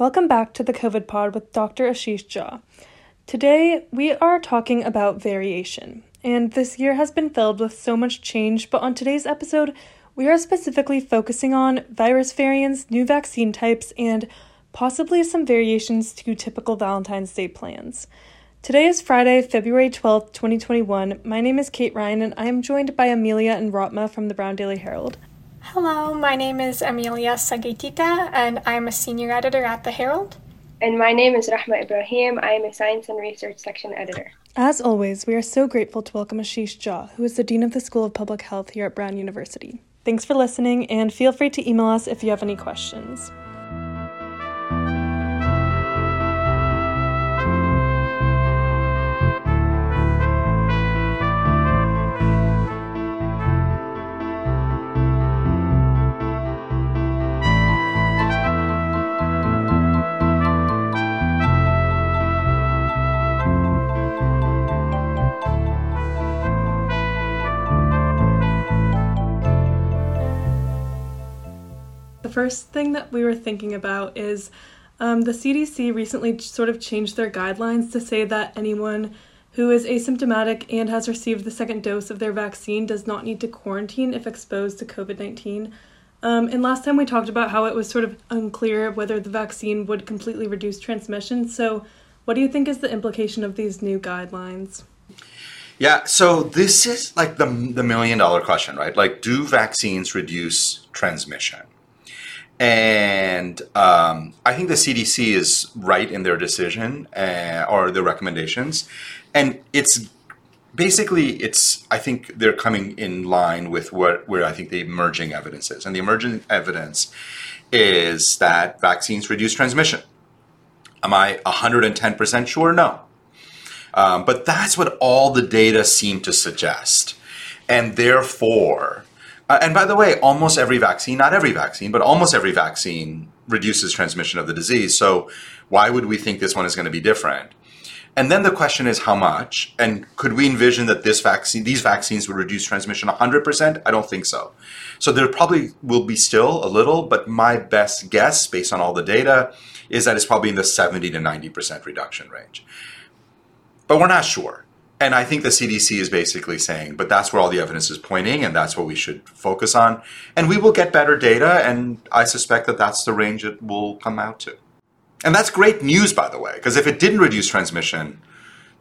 Welcome back to the COVID Pod with Dr. Ashish Jha. Today, we are talking about variation, and this year has been filled with so much change, but on today's episode, we are specifically focusing on virus variants, new vaccine types, and possibly some variations to typical Valentine's Day plans. Today is Friday, February 12th, 2021. My name is Kate Ryan, and I am joined by Amelia and Rahma from the Brown Daily Herald. Hello, my name is Amelia Sagaitita, and I'm a senior editor at The Herald. And my name is Rahma Ibrahim. I am a science and research section editor. As always, we are so grateful to welcome Ashish Jha, who is the Dean of the School of Public Health here at Brown University. Thanks for listening, and feel free to email us if you have any questions. First thing that we were thinking about is um, the CDC recently sort of changed their guidelines to say that anyone who is asymptomatic and has received the second dose of their vaccine does not need to quarantine if exposed to COVID 19. Um, and last time we talked about how it was sort of unclear whether the vaccine would completely reduce transmission. So, what do you think is the implication of these new guidelines? Yeah, so this is like the, the million dollar question, right? Like, do vaccines reduce transmission? And um, I think the CDC is right in their decision uh, or their recommendations. And it's basically, it's, I think they're coming in line with what, where I think the emerging evidence is. And the emerging evidence is that vaccines reduce transmission. Am I 110% sure? No. Um, but that's what all the data seem to suggest. And therefore, uh, and by the way, almost every vaccine, not every vaccine, but almost every vaccine reduces transmission of the disease. So why would we think this one is going to be different? And then the question is how much? And could we envision that this vaccine, these vaccines would reduce transmission 100%? I don't think so. So there probably will be still a little, but my best guess based on all the data is that it's probably in the 70 to 90% reduction range. But we're not sure. And I think the CDC is basically saying, but that's where all the evidence is pointing, and that's what we should focus on. And we will get better data, and I suspect that that's the range it will come out to. And that's great news, by the way, because if it didn't reduce transmission,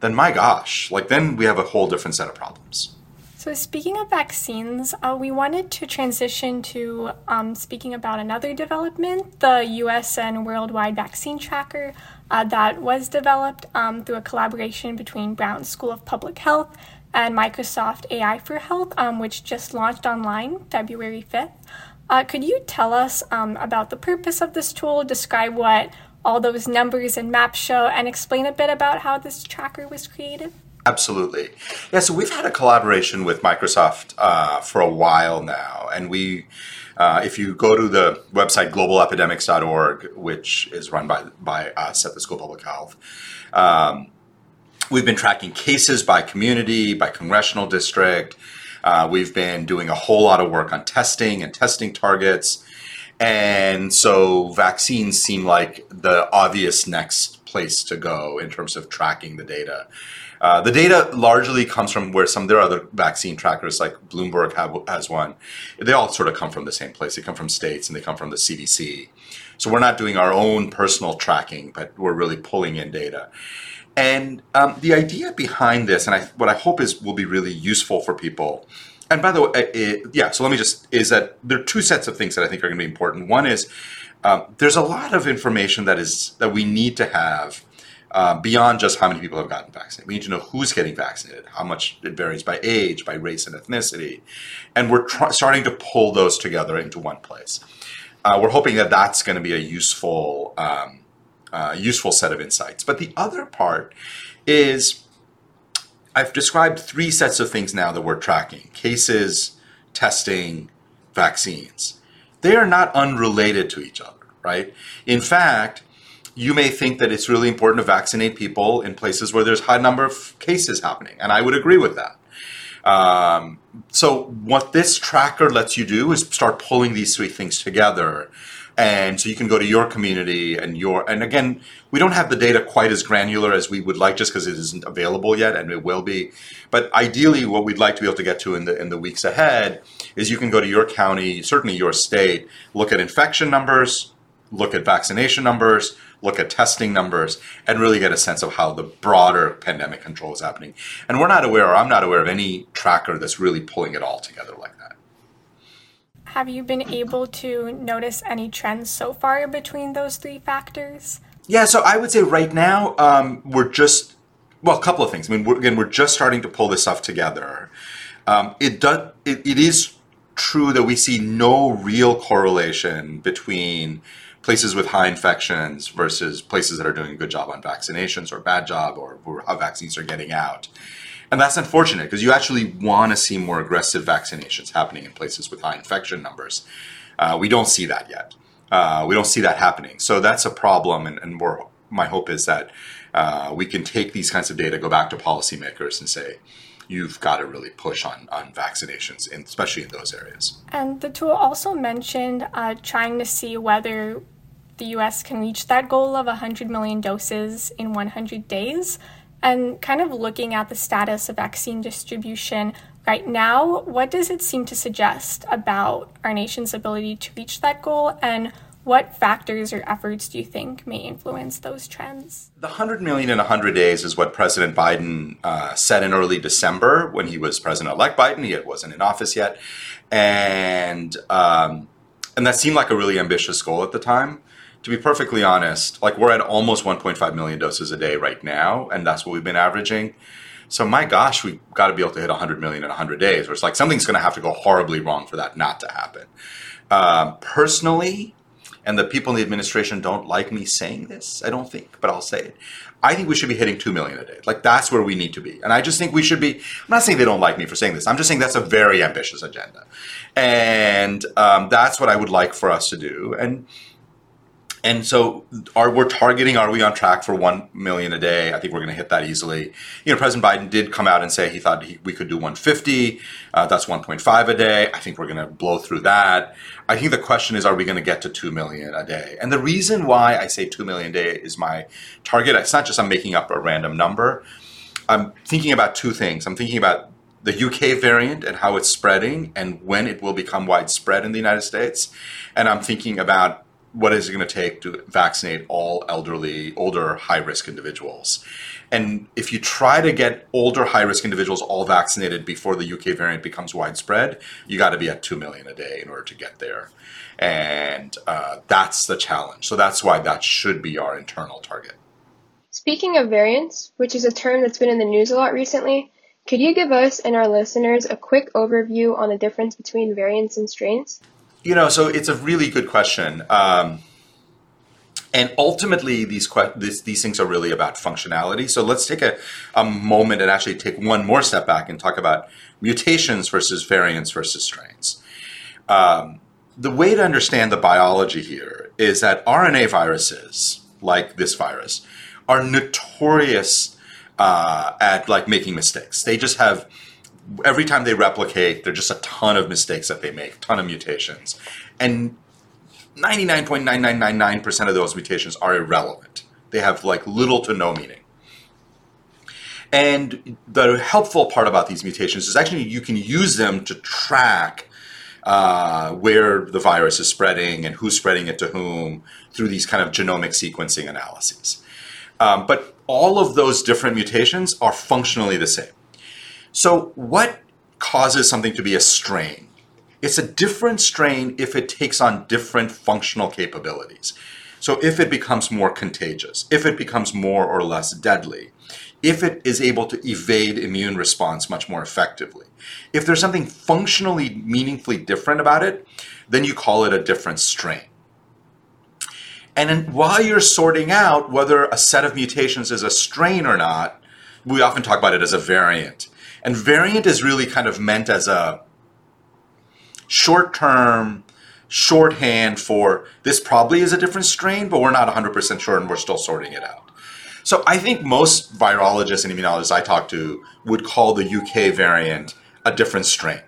then my gosh, like then we have a whole different set of problems. So, speaking of vaccines, uh, we wanted to transition to um, speaking about another development the US and Worldwide Vaccine Tracker uh, that was developed um, through a collaboration between Brown School of Public Health and Microsoft AI for Health, um, which just launched online February 5th. Uh, could you tell us um, about the purpose of this tool, describe what all those numbers and maps show, and explain a bit about how this tracker was created? Absolutely. Yeah, so we've had a collaboration with Microsoft uh, for a while now. And we, uh, if you go to the website globalepidemics.org, which is run by, by us at the School of Public Health, um, we've been tracking cases by community, by congressional district. Uh, we've been doing a whole lot of work on testing and testing targets. And so vaccines seem like the obvious next place to go in terms of tracking the data. Uh, the data largely comes from where some there are other vaccine trackers, like Bloomberg have, has one. They all sort of come from the same place. They come from states and they come from the CDC. So we're not doing our own personal tracking, but we're really pulling in data. And um, the idea behind this, and I, what I hope is will be really useful for people. And by the way, it, yeah. So let me just is that there are two sets of things that I think are going to be important. One is um, there's a lot of information that is that we need to have uh, beyond just how many people have gotten vaccinated. We need to know who's getting vaccinated, how much it varies by age, by race and ethnicity. And we're tr- starting to pull those together into one place. Uh, we're hoping that that's going to be a useful, um, uh, useful set of insights. But the other part is I've described three sets of things now that we're tracking cases, testing, vaccines. They are not unrelated to each other, right? In fact, you may think that it's really important to vaccinate people in places where there's high number of cases happening, and I would agree with that. Um, so what this tracker lets you do is start pulling these three things together And so you can go to your community and your, and again, we don't have the data quite as granular as we would like just because it isn't available yet and it will be. But ideally, what we'd like to be able to get to in the, in the weeks ahead is you can go to your county, certainly your state, look at infection numbers, look at vaccination numbers, look at testing numbers, and really get a sense of how the broader pandemic control is happening. And we're not aware, or I'm not aware of any tracker that's really pulling it all together like that. Have you been able to notice any trends so far between those three factors? Yeah, so I would say right now um, we're just well, a couple of things. I mean, we're, again, we're just starting to pull this stuff together. Um, it does. It, it is true that we see no real correlation between places with high infections versus places that are doing a good job on vaccinations or bad job or, or how vaccines are getting out. And that's unfortunate because you actually want to see more aggressive vaccinations happening in places with high infection numbers. Uh, we don't see that yet. Uh, we don't see that happening. So that's a problem. And, and my hope is that uh, we can take these kinds of data, go back to policymakers and say, you've got to really push on, on vaccinations, in, especially in those areas. And the tool also mentioned uh, trying to see whether the US can reach that goal of 100 million doses in 100 days and kind of looking at the status of vaccine distribution right now, what does it seem to suggest about our nation's ability to reach that goal? And what factors or efforts do you think may influence those trends? The 100 million in 100 days is what President Biden uh, said in early December when he was President elect Biden. He wasn't in office yet. And, um, and that seemed like a really ambitious goal at the time to be perfectly honest, like we're at almost 1.5 million doses a day right now, and that's what we've been averaging. So my gosh, we've got to be able to hit 100 million in 100 days. Where it's like something's going to have to go horribly wrong for that not to happen. Um, personally, and the people in the administration don't like me saying this. I don't think, but I'll say it. I think we should be hitting 2 million a day. Like that's where we need to be. And I just think we should be, I'm not saying they don't like me for saying this. I'm just saying that's a very ambitious agenda. And um, that's what I would like for us to do. And and so are we're targeting are we on track for 1 million a day? I think we're going to hit that easily. You know president biden did come out and say he thought he, we could do 150 uh, that's 1.5 a day. I think we're going to blow through that. I think the question is are we going to get to 2 million a day? And the reason why i say 2 million a day is my target. It's not just i'm making up a random number. I'm thinking about two things. I'm thinking about the UK variant and how it's spreading and when it will become widespread in the United States. And I'm thinking about what is it going to take to vaccinate all elderly, older, high risk individuals? And if you try to get older, high risk individuals all vaccinated before the UK variant becomes widespread, you got to be at 2 million a day in order to get there. And uh, that's the challenge. So that's why that should be our internal target. Speaking of variants, which is a term that's been in the news a lot recently, could you give us and our listeners a quick overview on the difference between variants and strains? You know, so it's a really good question. Um, and ultimately, these, que- this, these things are really about functionality. So let's take a, a moment and actually take one more step back and talk about mutations versus variants versus strains. Um, the way to understand the biology here is that RNA viruses, like this virus, are notorious uh, at like making mistakes. They just have every time they replicate, there's just a ton of mistakes that they make, ton of mutations. And 99.9999% of those mutations are irrelevant. They have like little to no meaning. And the helpful part about these mutations is actually you can use them to track uh, where the virus is spreading and who's spreading it to whom through these kind of genomic sequencing analyses. Um, but all of those different mutations are functionally the same. So, what causes something to be a strain? It's a different strain if it takes on different functional capabilities. So, if it becomes more contagious, if it becomes more or less deadly, if it is able to evade immune response much more effectively, if there's something functionally meaningfully different about it, then you call it a different strain. And while you're sorting out whether a set of mutations is a strain or not, we often talk about it as a variant. And variant is really kind of meant as a short term shorthand for this probably is a different strain, but we're not 100% sure and we're still sorting it out. So I think most virologists and immunologists I talk to would call the UK variant a different strain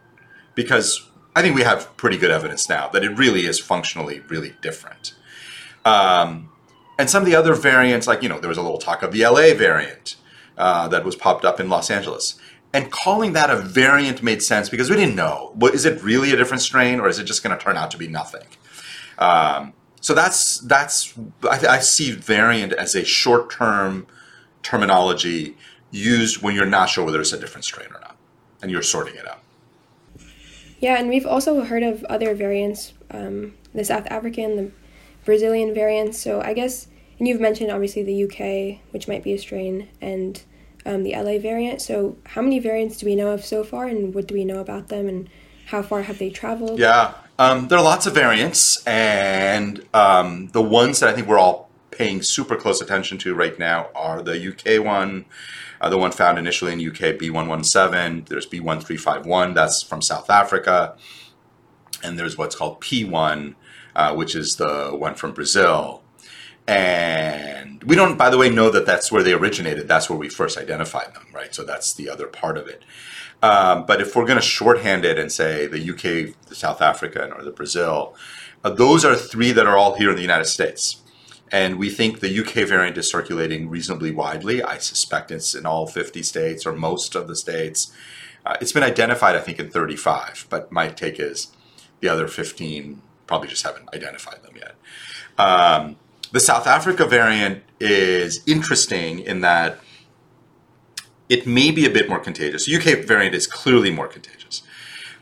because I think we have pretty good evidence now that it really is functionally really different. Um, and some of the other variants, like, you know, there was a little talk of the LA variant uh, that was popped up in Los Angeles. And calling that a variant made sense because we didn't know. Is it really a different strain or is it just going to turn out to be nothing? Um, so that's, that's I, I see variant as a short term terminology used when you're not sure whether it's a different strain or not and you're sorting it out. Yeah, and we've also heard of other variants, um, the South African, the Brazilian variants. So I guess, and you've mentioned obviously the UK, which might be a strain, and um, the LA variant. So how many variants do we know of so far, and what do we know about them, and how far have they traveled? Yeah, um, there are lots of variants, and um, the ones that I think we're all paying super close attention to right now are the UK one, uh, the one found initially in UK, B117. There's B1351, that's from South Africa. And there's what's called P1, uh, which is the one from Brazil. And we don't, by the way, know that that's where they originated. That's where we first identified them, right? So that's the other part of it. Um, but if we're going to shorthand it and say the UK, the South African, or the Brazil, uh, those are three that are all here in the United States. And we think the UK variant is circulating reasonably widely. I suspect it's in all 50 states or most of the states. Uh, it's been identified, I think, in 35, but my take is the other 15 probably just haven't identified them yet. Um, the South Africa variant is interesting in that it may be a bit more contagious. The UK variant is clearly more contagious.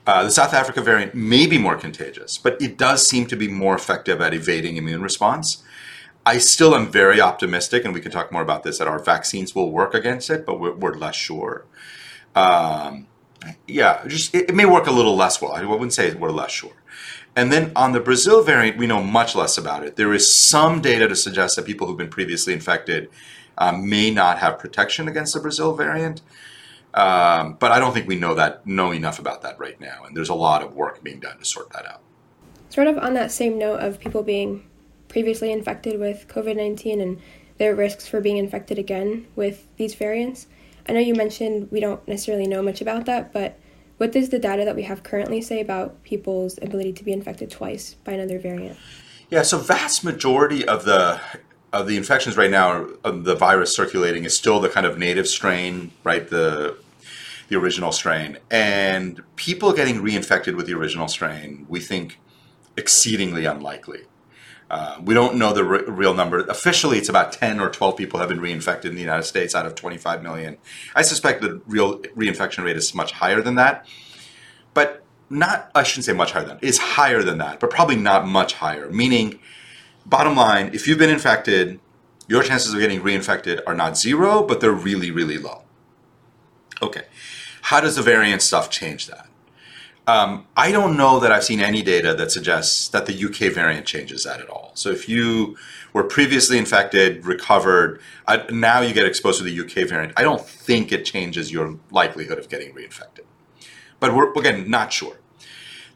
Uh, the South Africa variant may be more contagious, but it does seem to be more effective at evading immune response. I still am very optimistic, and we can talk more about this, that our vaccines will work against it, but we're, we're less sure. Um, yeah, just it, it, may work a little less well. I wouldn't say we're less sure. And then on the Brazil variant, we know much less about it. There is some data to suggest that people who've been previously infected um, may not have protection against the Brazil variant. Um, but I don't think we know that know enough about that right now, and there's a lot of work being done to sort that out. Sort of on that same note of people being previously infected with COVID 19 and their risks for being infected again with these variants. I know you mentioned we don't necessarily know much about that, but what does the data that we have currently say about people's ability to be infected twice by another variant? Yeah, so vast majority of the of the infections right now, the virus circulating is still the kind of native strain, right? The the original strain, and people getting reinfected with the original strain, we think exceedingly unlikely. Uh, we don't know the real number. Officially, it's about 10 or 12 people have been reinfected in the United States out of 25 million. I suspect the real reinfection rate is much higher than that. But not, I shouldn't say much higher than, is higher than that, but probably not much higher. Meaning, bottom line, if you've been infected, your chances of getting reinfected are not zero, but they're really, really low. Okay. How does the variant stuff change that? Um, I don't know that I've seen any data that suggests that the UK variant changes that at all. So if you were previously infected, recovered, uh, now you get exposed to the UK variant, I don't think it changes your likelihood of getting reinfected. But we're, again, not sure.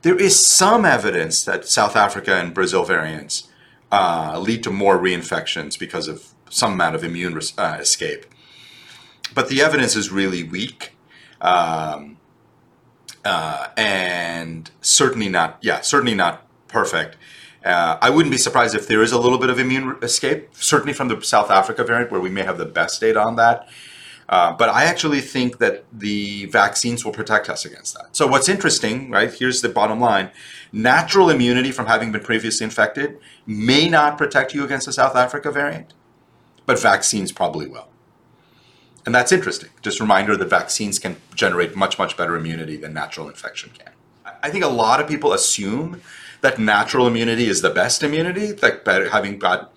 There is some evidence that South Africa and Brazil variants uh, lead to more reinfections because of some amount of immune uh, escape. But the evidence is really weak. Um, uh, and certainly not, yeah, certainly not perfect. Uh, I wouldn't be surprised if there is a little bit of immune escape, certainly from the South Africa variant, where we may have the best data on that. Uh, but I actually think that the vaccines will protect us against that. So, what's interesting, right? Here's the bottom line natural immunity from having been previously infected may not protect you against the South Africa variant, but vaccines probably will. And that's interesting. Just a reminder that vaccines can generate much, much better immunity than natural infection can. I think a lot of people assume that natural immunity is the best immunity, like better, having got,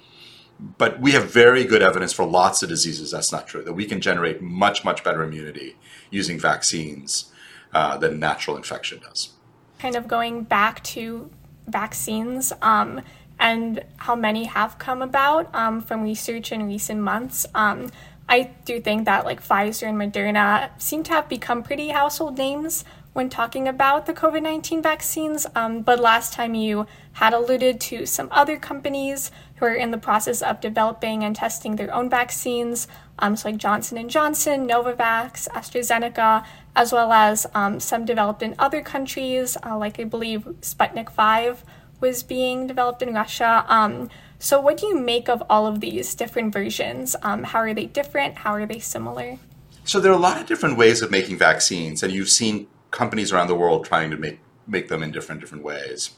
but we have very good evidence for lots of diseases that's not true, that we can generate much, much better immunity using vaccines uh, than natural infection does. Kind of going back to vaccines um, and how many have come about um, from research in recent months. Um, I do think that like Pfizer and Moderna seem to have become pretty household names when talking about the COVID 19 vaccines. Um, but last time you had alluded to some other companies who are in the process of developing and testing their own vaccines, um, so like Johnson and Johnson, Novavax, AstraZeneca, as well as um, some developed in other countries, uh, like I believe Sputnik 5 was being developed in Russia. Um, so, what do you make of all of these different versions? Um, how are they different? How are they similar? So, there are a lot of different ways of making vaccines, and you've seen companies around the world trying to make, make them in different different ways.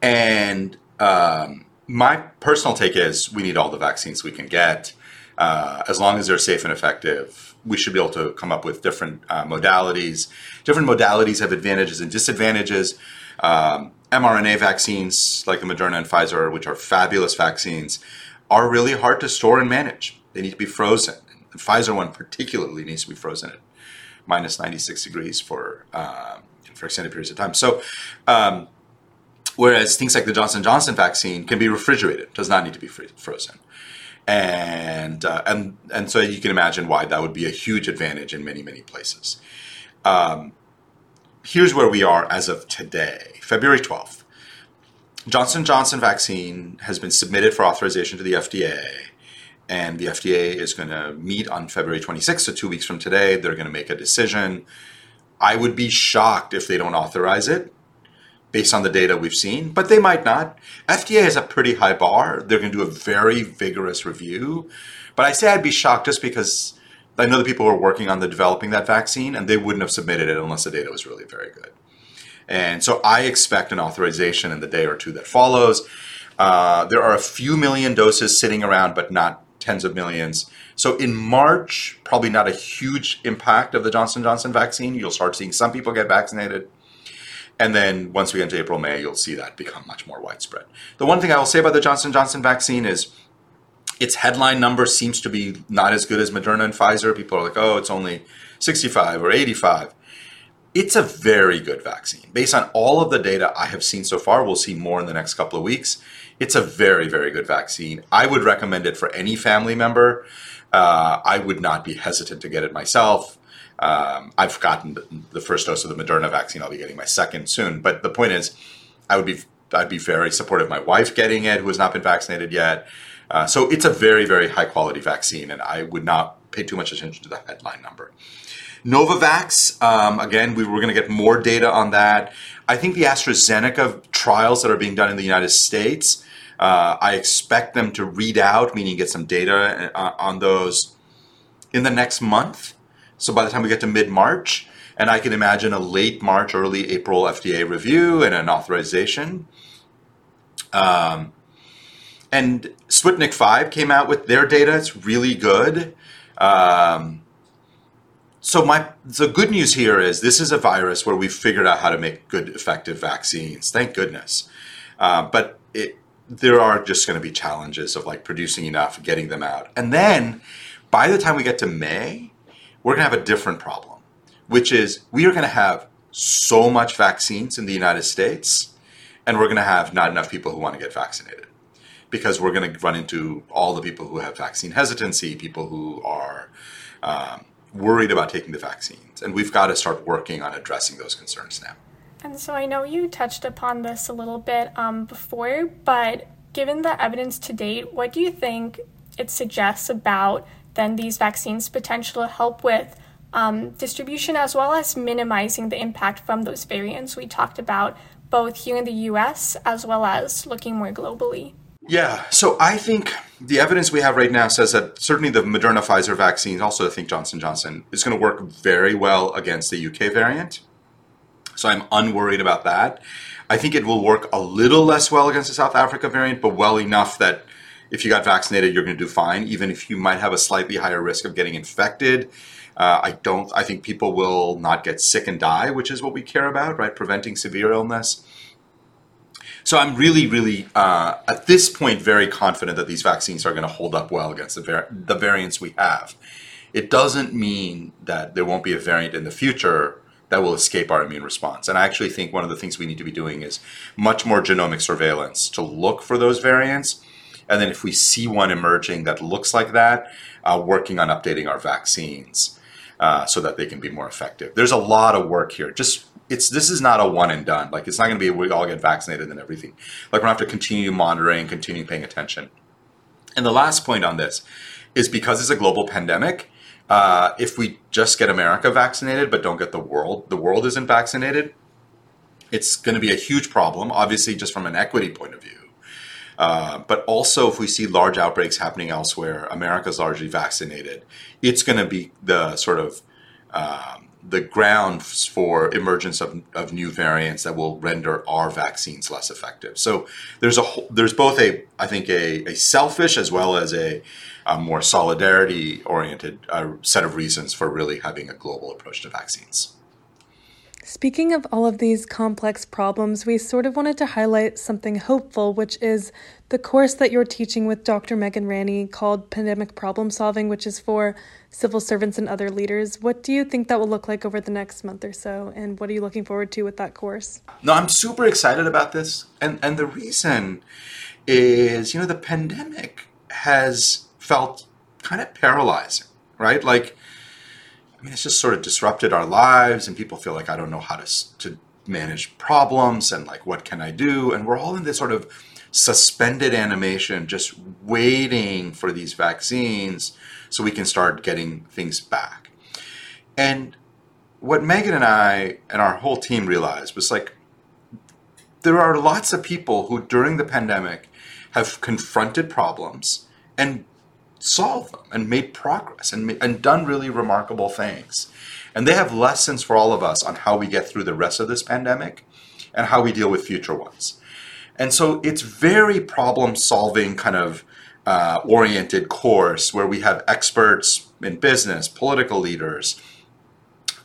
And um, my personal take is we need all the vaccines we can get. Uh, as long as they're safe and effective, we should be able to come up with different uh, modalities. Different modalities have advantages and disadvantages. Um, mRNA vaccines, like the Moderna and Pfizer, which are fabulous vaccines, are really hard to store and manage. They need to be frozen. The Pfizer one particularly needs to be frozen at minus 96 degrees for uh, for extended periods of time. So, um, whereas things like the Johnson Johnson vaccine can be refrigerated, does not need to be frozen, and uh, and and so you can imagine why that would be a huge advantage in many many places. Um, here's where we are as of today, February 12th. Johnson Johnson vaccine has been submitted for authorization to the FDA, and the FDA is going to meet on February 26th, so two weeks from today. They're going to make a decision. I would be shocked if they don't authorize it based on the data we've seen, but they might not. FDA has a pretty high bar. They're going to do a very vigorous review. But I say I'd be shocked just because I know the people who are working on the developing that vaccine, and they wouldn't have submitted it unless the data was really very good. And so I expect an authorization in the day or two that follows. Uh, there are a few million doses sitting around, but not tens of millions. So in March, probably not a huge impact of the Johnson Johnson vaccine. You'll start seeing some people get vaccinated. And then once we get into April, May, you'll see that become much more widespread. The one thing I will say about the Johnson Johnson vaccine is its headline number seems to be not as good as Moderna and Pfizer. People are like, oh, it's only 65 or 85. It's a very good vaccine. Based on all of the data I have seen so far, we'll see more in the next couple of weeks. It's a very, very good vaccine. I would recommend it for any family member. Uh, I would not be hesitant to get it myself. Um, I've gotten the first dose of the Moderna vaccine. I'll be getting my second soon. But the point is, I would be I'd be very supportive of my wife getting it, who has not been vaccinated yet. Uh, so it's a very, very high quality vaccine, and I would not pay too much attention to the headline number. Novavax, um, again, we were going to get more data on that. I think the AstraZeneca trials that are being done in the United States, uh, I expect them to read out, meaning get some data uh, on those in the next month. So by the time we get to mid March, and I can imagine a late March, early April FDA review and an authorization. Um, and Sputnik 5 came out with their data. It's really good. Um, so my the good news here is this is a virus where we've figured out how to make good, effective vaccines. Thank goodness. Uh, but it, there are just going to be challenges of like producing enough, getting them out, and then by the time we get to May, we're going to have a different problem, which is we are going to have so much vaccines in the United States, and we're going to have not enough people who want to get vaccinated because we're going to run into all the people who have vaccine hesitancy, people who are um, worried about taking the vaccines. And we've got to start working on addressing those concerns now. And so I know you touched upon this a little bit um, before, but given the evidence to date, what do you think it suggests about then these vaccines' potential to help with um, distribution as well as minimizing the impact from those variants we talked about, both here in the US as well as looking more globally? Yeah, so I think the evidence we have right now says that certainly the Moderna Pfizer vaccine, also I think Johnson Johnson, is going to work very well against the UK variant. So I'm unworried about that. I think it will work a little less well against the South Africa variant, but well enough that if you got vaccinated, you're going to do fine, even if you might have a slightly higher risk of getting infected. Uh, I don't. I think people will not get sick and die, which is what we care about, right? Preventing severe illness. So I'm really, really uh, at this point very confident that these vaccines are going to hold up well against the, var- the variants we have. It doesn't mean that there won't be a variant in the future that will escape our immune response. And I actually think one of the things we need to be doing is much more genomic surveillance to look for those variants. And then if we see one emerging that looks like that, uh, working on updating our vaccines uh, so that they can be more effective. There's a lot of work here. Just it's this is not a one and done. Like it's not going to be we all get vaccinated and everything. Like we're going to have to continue monitoring, continue paying attention. And the last point on this is because it's a global pandemic. uh, if we just get America vaccinated but don't get the world, the world isn't vaccinated, it's going to be a huge problem, obviously, just from an equity point of view. Uh, but also, if we see large outbreaks happening elsewhere, America's largely vaccinated, it's going to be the sort of um, the ground for emergence of, of new variants that will render our vaccines less effective. So there's a there's both a I think a, a selfish as well as a, a more solidarity oriented uh, set of reasons for really having a global approach to vaccines. Speaking of all of these complex problems, we sort of wanted to highlight something hopeful, which is the course that you're teaching with Dr. Megan Ranney called Pandemic Problem Solving, which is for civil servants and other leaders. What do you think that will look like over the next month or so? And what are you looking forward to with that course? No, I'm super excited about this. And, and the reason is, you know, the pandemic has felt kind of paralyzing, right? Like, I mean, it's just sort of disrupted our lives, and people feel like I don't know how to to manage problems, and like what can I do? And we're all in this sort of suspended animation, just waiting for these vaccines so we can start getting things back. And what Megan and I and our whole team realized was like there are lots of people who during the pandemic have confronted problems and solved them and made progress and, and done really remarkable things. And they have lessons for all of us on how we get through the rest of this pandemic and how we deal with future ones. And so it's very problem solving kind of uh, oriented course where we have experts in business, political leaders,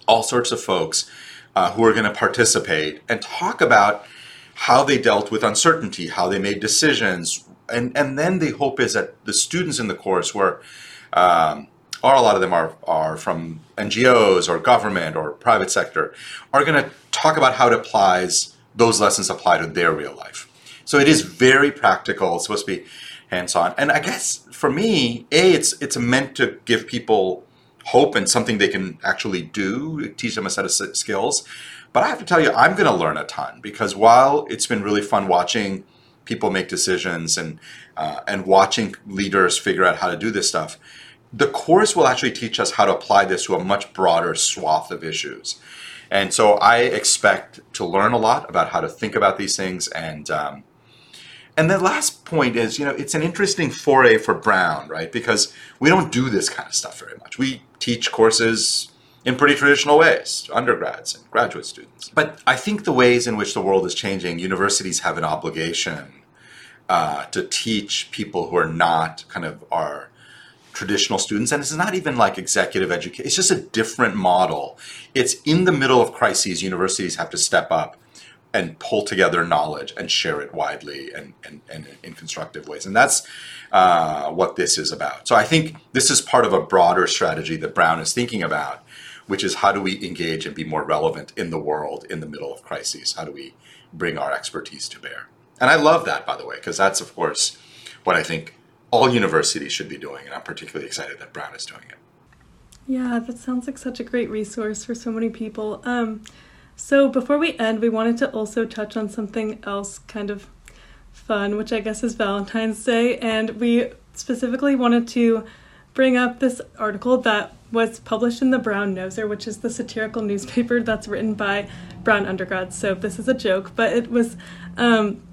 all sorts of folks uh, who are going to participate and talk about how they dealt with uncertainty, how they made decisions, and and then the hope is that the students in the course were um, or a lot of them are are from NGOs or government or private sector are going to talk about how it applies those lessons apply to their real life. So it is very practical. It's supposed to be hands-on. And I guess for me, a it's it's meant to give people hope and something they can actually do, teach them a set of skills. But I have to tell you, I'm going to learn a ton because while it's been really fun watching people make decisions and uh, and watching leaders figure out how to do this stuff. The course will actually teach us how to apply this to a much broader swath of issues. And so I expect to learn a lot about how to think about these things. And um, and the last point is, you know, it's an interesting foray for Brown, right? Because we don't do this kind of stuff very much. We teach courses in pretty traditional ways undergrads and graduate students. But I think the ways in which the world is changing, universities have an obligation uh, to teach people who are not kind of our traditional students. And it's not even like executive education, it's just a different model. It's in the middle of crises, universities have to step up and pull together knowledge and share it widely and, and, and in constructive ways. And that's uh, what this is about. So I think this is part of a broader strategy that Brown is thinking about which is how do we engage and be more relevant in the world in the middle of crises? How do we bring our expertise to bear? And I love that, by the way, because that's, of course, what I think all universities should be doing. And I'm particularly excited that Brown is doing it. Yeah, that sounds like such a great resource for so many people. Um, so before we end, we wanted to also touch on something else kind of fun, which I guess is Valentine's Day. And we specifically wanted to bring up this article that was published in the Brown Noser, which is the satirical newspaper that's written by Brown undergrads. So this is a joke, but it was um,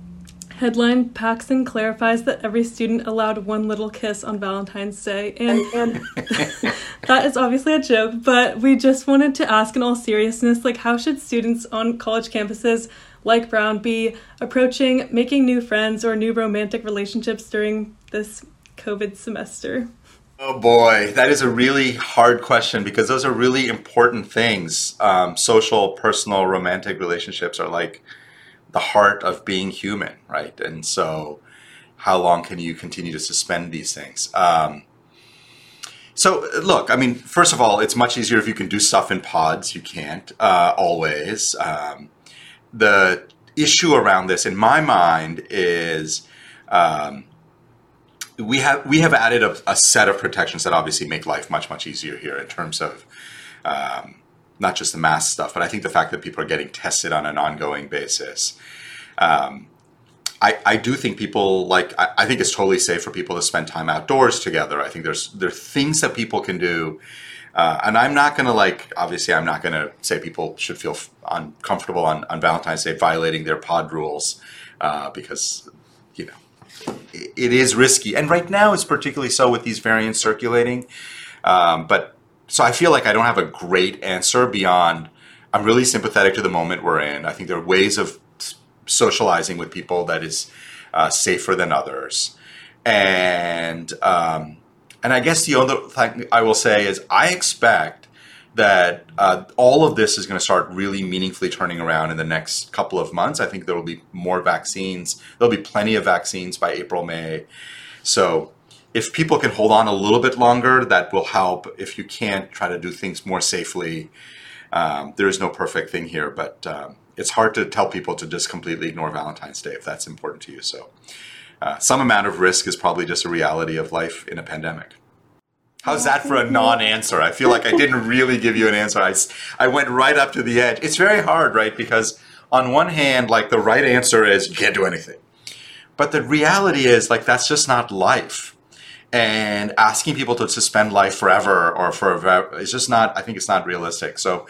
headline Paxson clarifies that every student allowed one little kiss on Valentine's Day. And, and that is obviously a joke, but we just wanted to ask in all seriousness like, how should students on college campuses like Brown be approaching making new friends or new romantic relationships during this COVID semester? Oh boy, that is a really hard question because those are really important things. Um, social, personal, romantic relationships are like the heart of being human, right? And so, how long can you continue to suspend these things? Um, so, look, I mean, first of all, it's much easier if you can do stuff in pods. You can't uh, always. Um, the issue around this, in my mind, is um, we have we have added a, a, set of protections that obviously make life much much easier here in terms of um, not just the mask stuff, but I think the fact that people are getting tested on an ongoing basis. Um, I, I do think people like I, I, think it's totally safe for people to spend time outdoors together. I think there's there are things that people can do Uh, and I'm not going to like, obviously, I'm not going to say people should feel uncomfortable on, on Valentine's Day violating their pod rules uh, because, it, is risky. And right now, it's particularly so with these variants circulating. Um, but so I feel like I don't have a great answer beyond I'm really sympathetic to the moment we're in. I think there are ways of socializing with people that is uh, safer than others. And, um, and I guess the other thing I will say is I expect that uh, all of this is going to start really meaningfully turning around in the next couple of months. I think there will be more vaccines. There'll be plenty of vaccines by April, May. So if people can hold on a little bit longer, that will help. If you can't, try to do things more safely. Um, there is no perfect thing here, but um, it's hard to tell people to just completely ignore Valentine's Day if that's important to you. So uh, some amount of risk is probably just a reality of life in a pandemic. How's that for a non-answer? I feel like I didn't really give you an answer. I, I went right up to the edge. It's very hard, right? Because on one hand, like the right answer is you can't do anything. But the reality is like that's just not life. And asking people to suspend life forever or for it's just not I think it's not realistic. So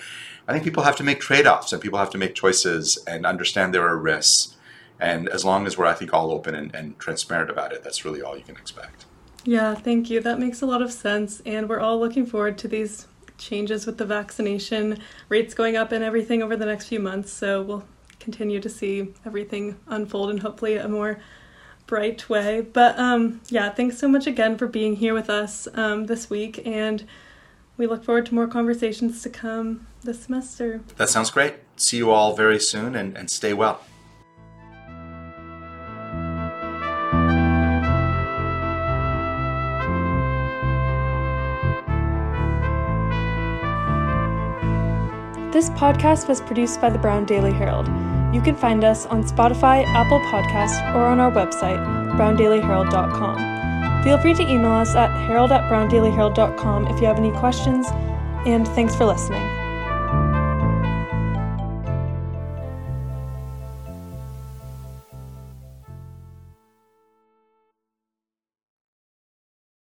I think people have to make trade-offs and people have to make choices and understand there are risks and as long as we're, I think, all open and, and transparent about it, that's really all you can expect. Yeah, thank you. That makes a lot of sense. And we're all looking forward to these changes with the vaccination rates going up and everything over the next few months. So we'll continue to see everything unfold in hopefully a more bright way. But um, yeah, thanks so much again for being here with us um, this week. And we look forward to more conversations to come this semester. That sounds great. See you all very soon and, and stay well. This podcast was produced by the Brown Daily Herald. You can find us on Spotify, Apple Podcasts, or on our website, browndailyherald.com. Feel free to email us at herald at browndailyherald.com if you have any questions, and thanks for listening.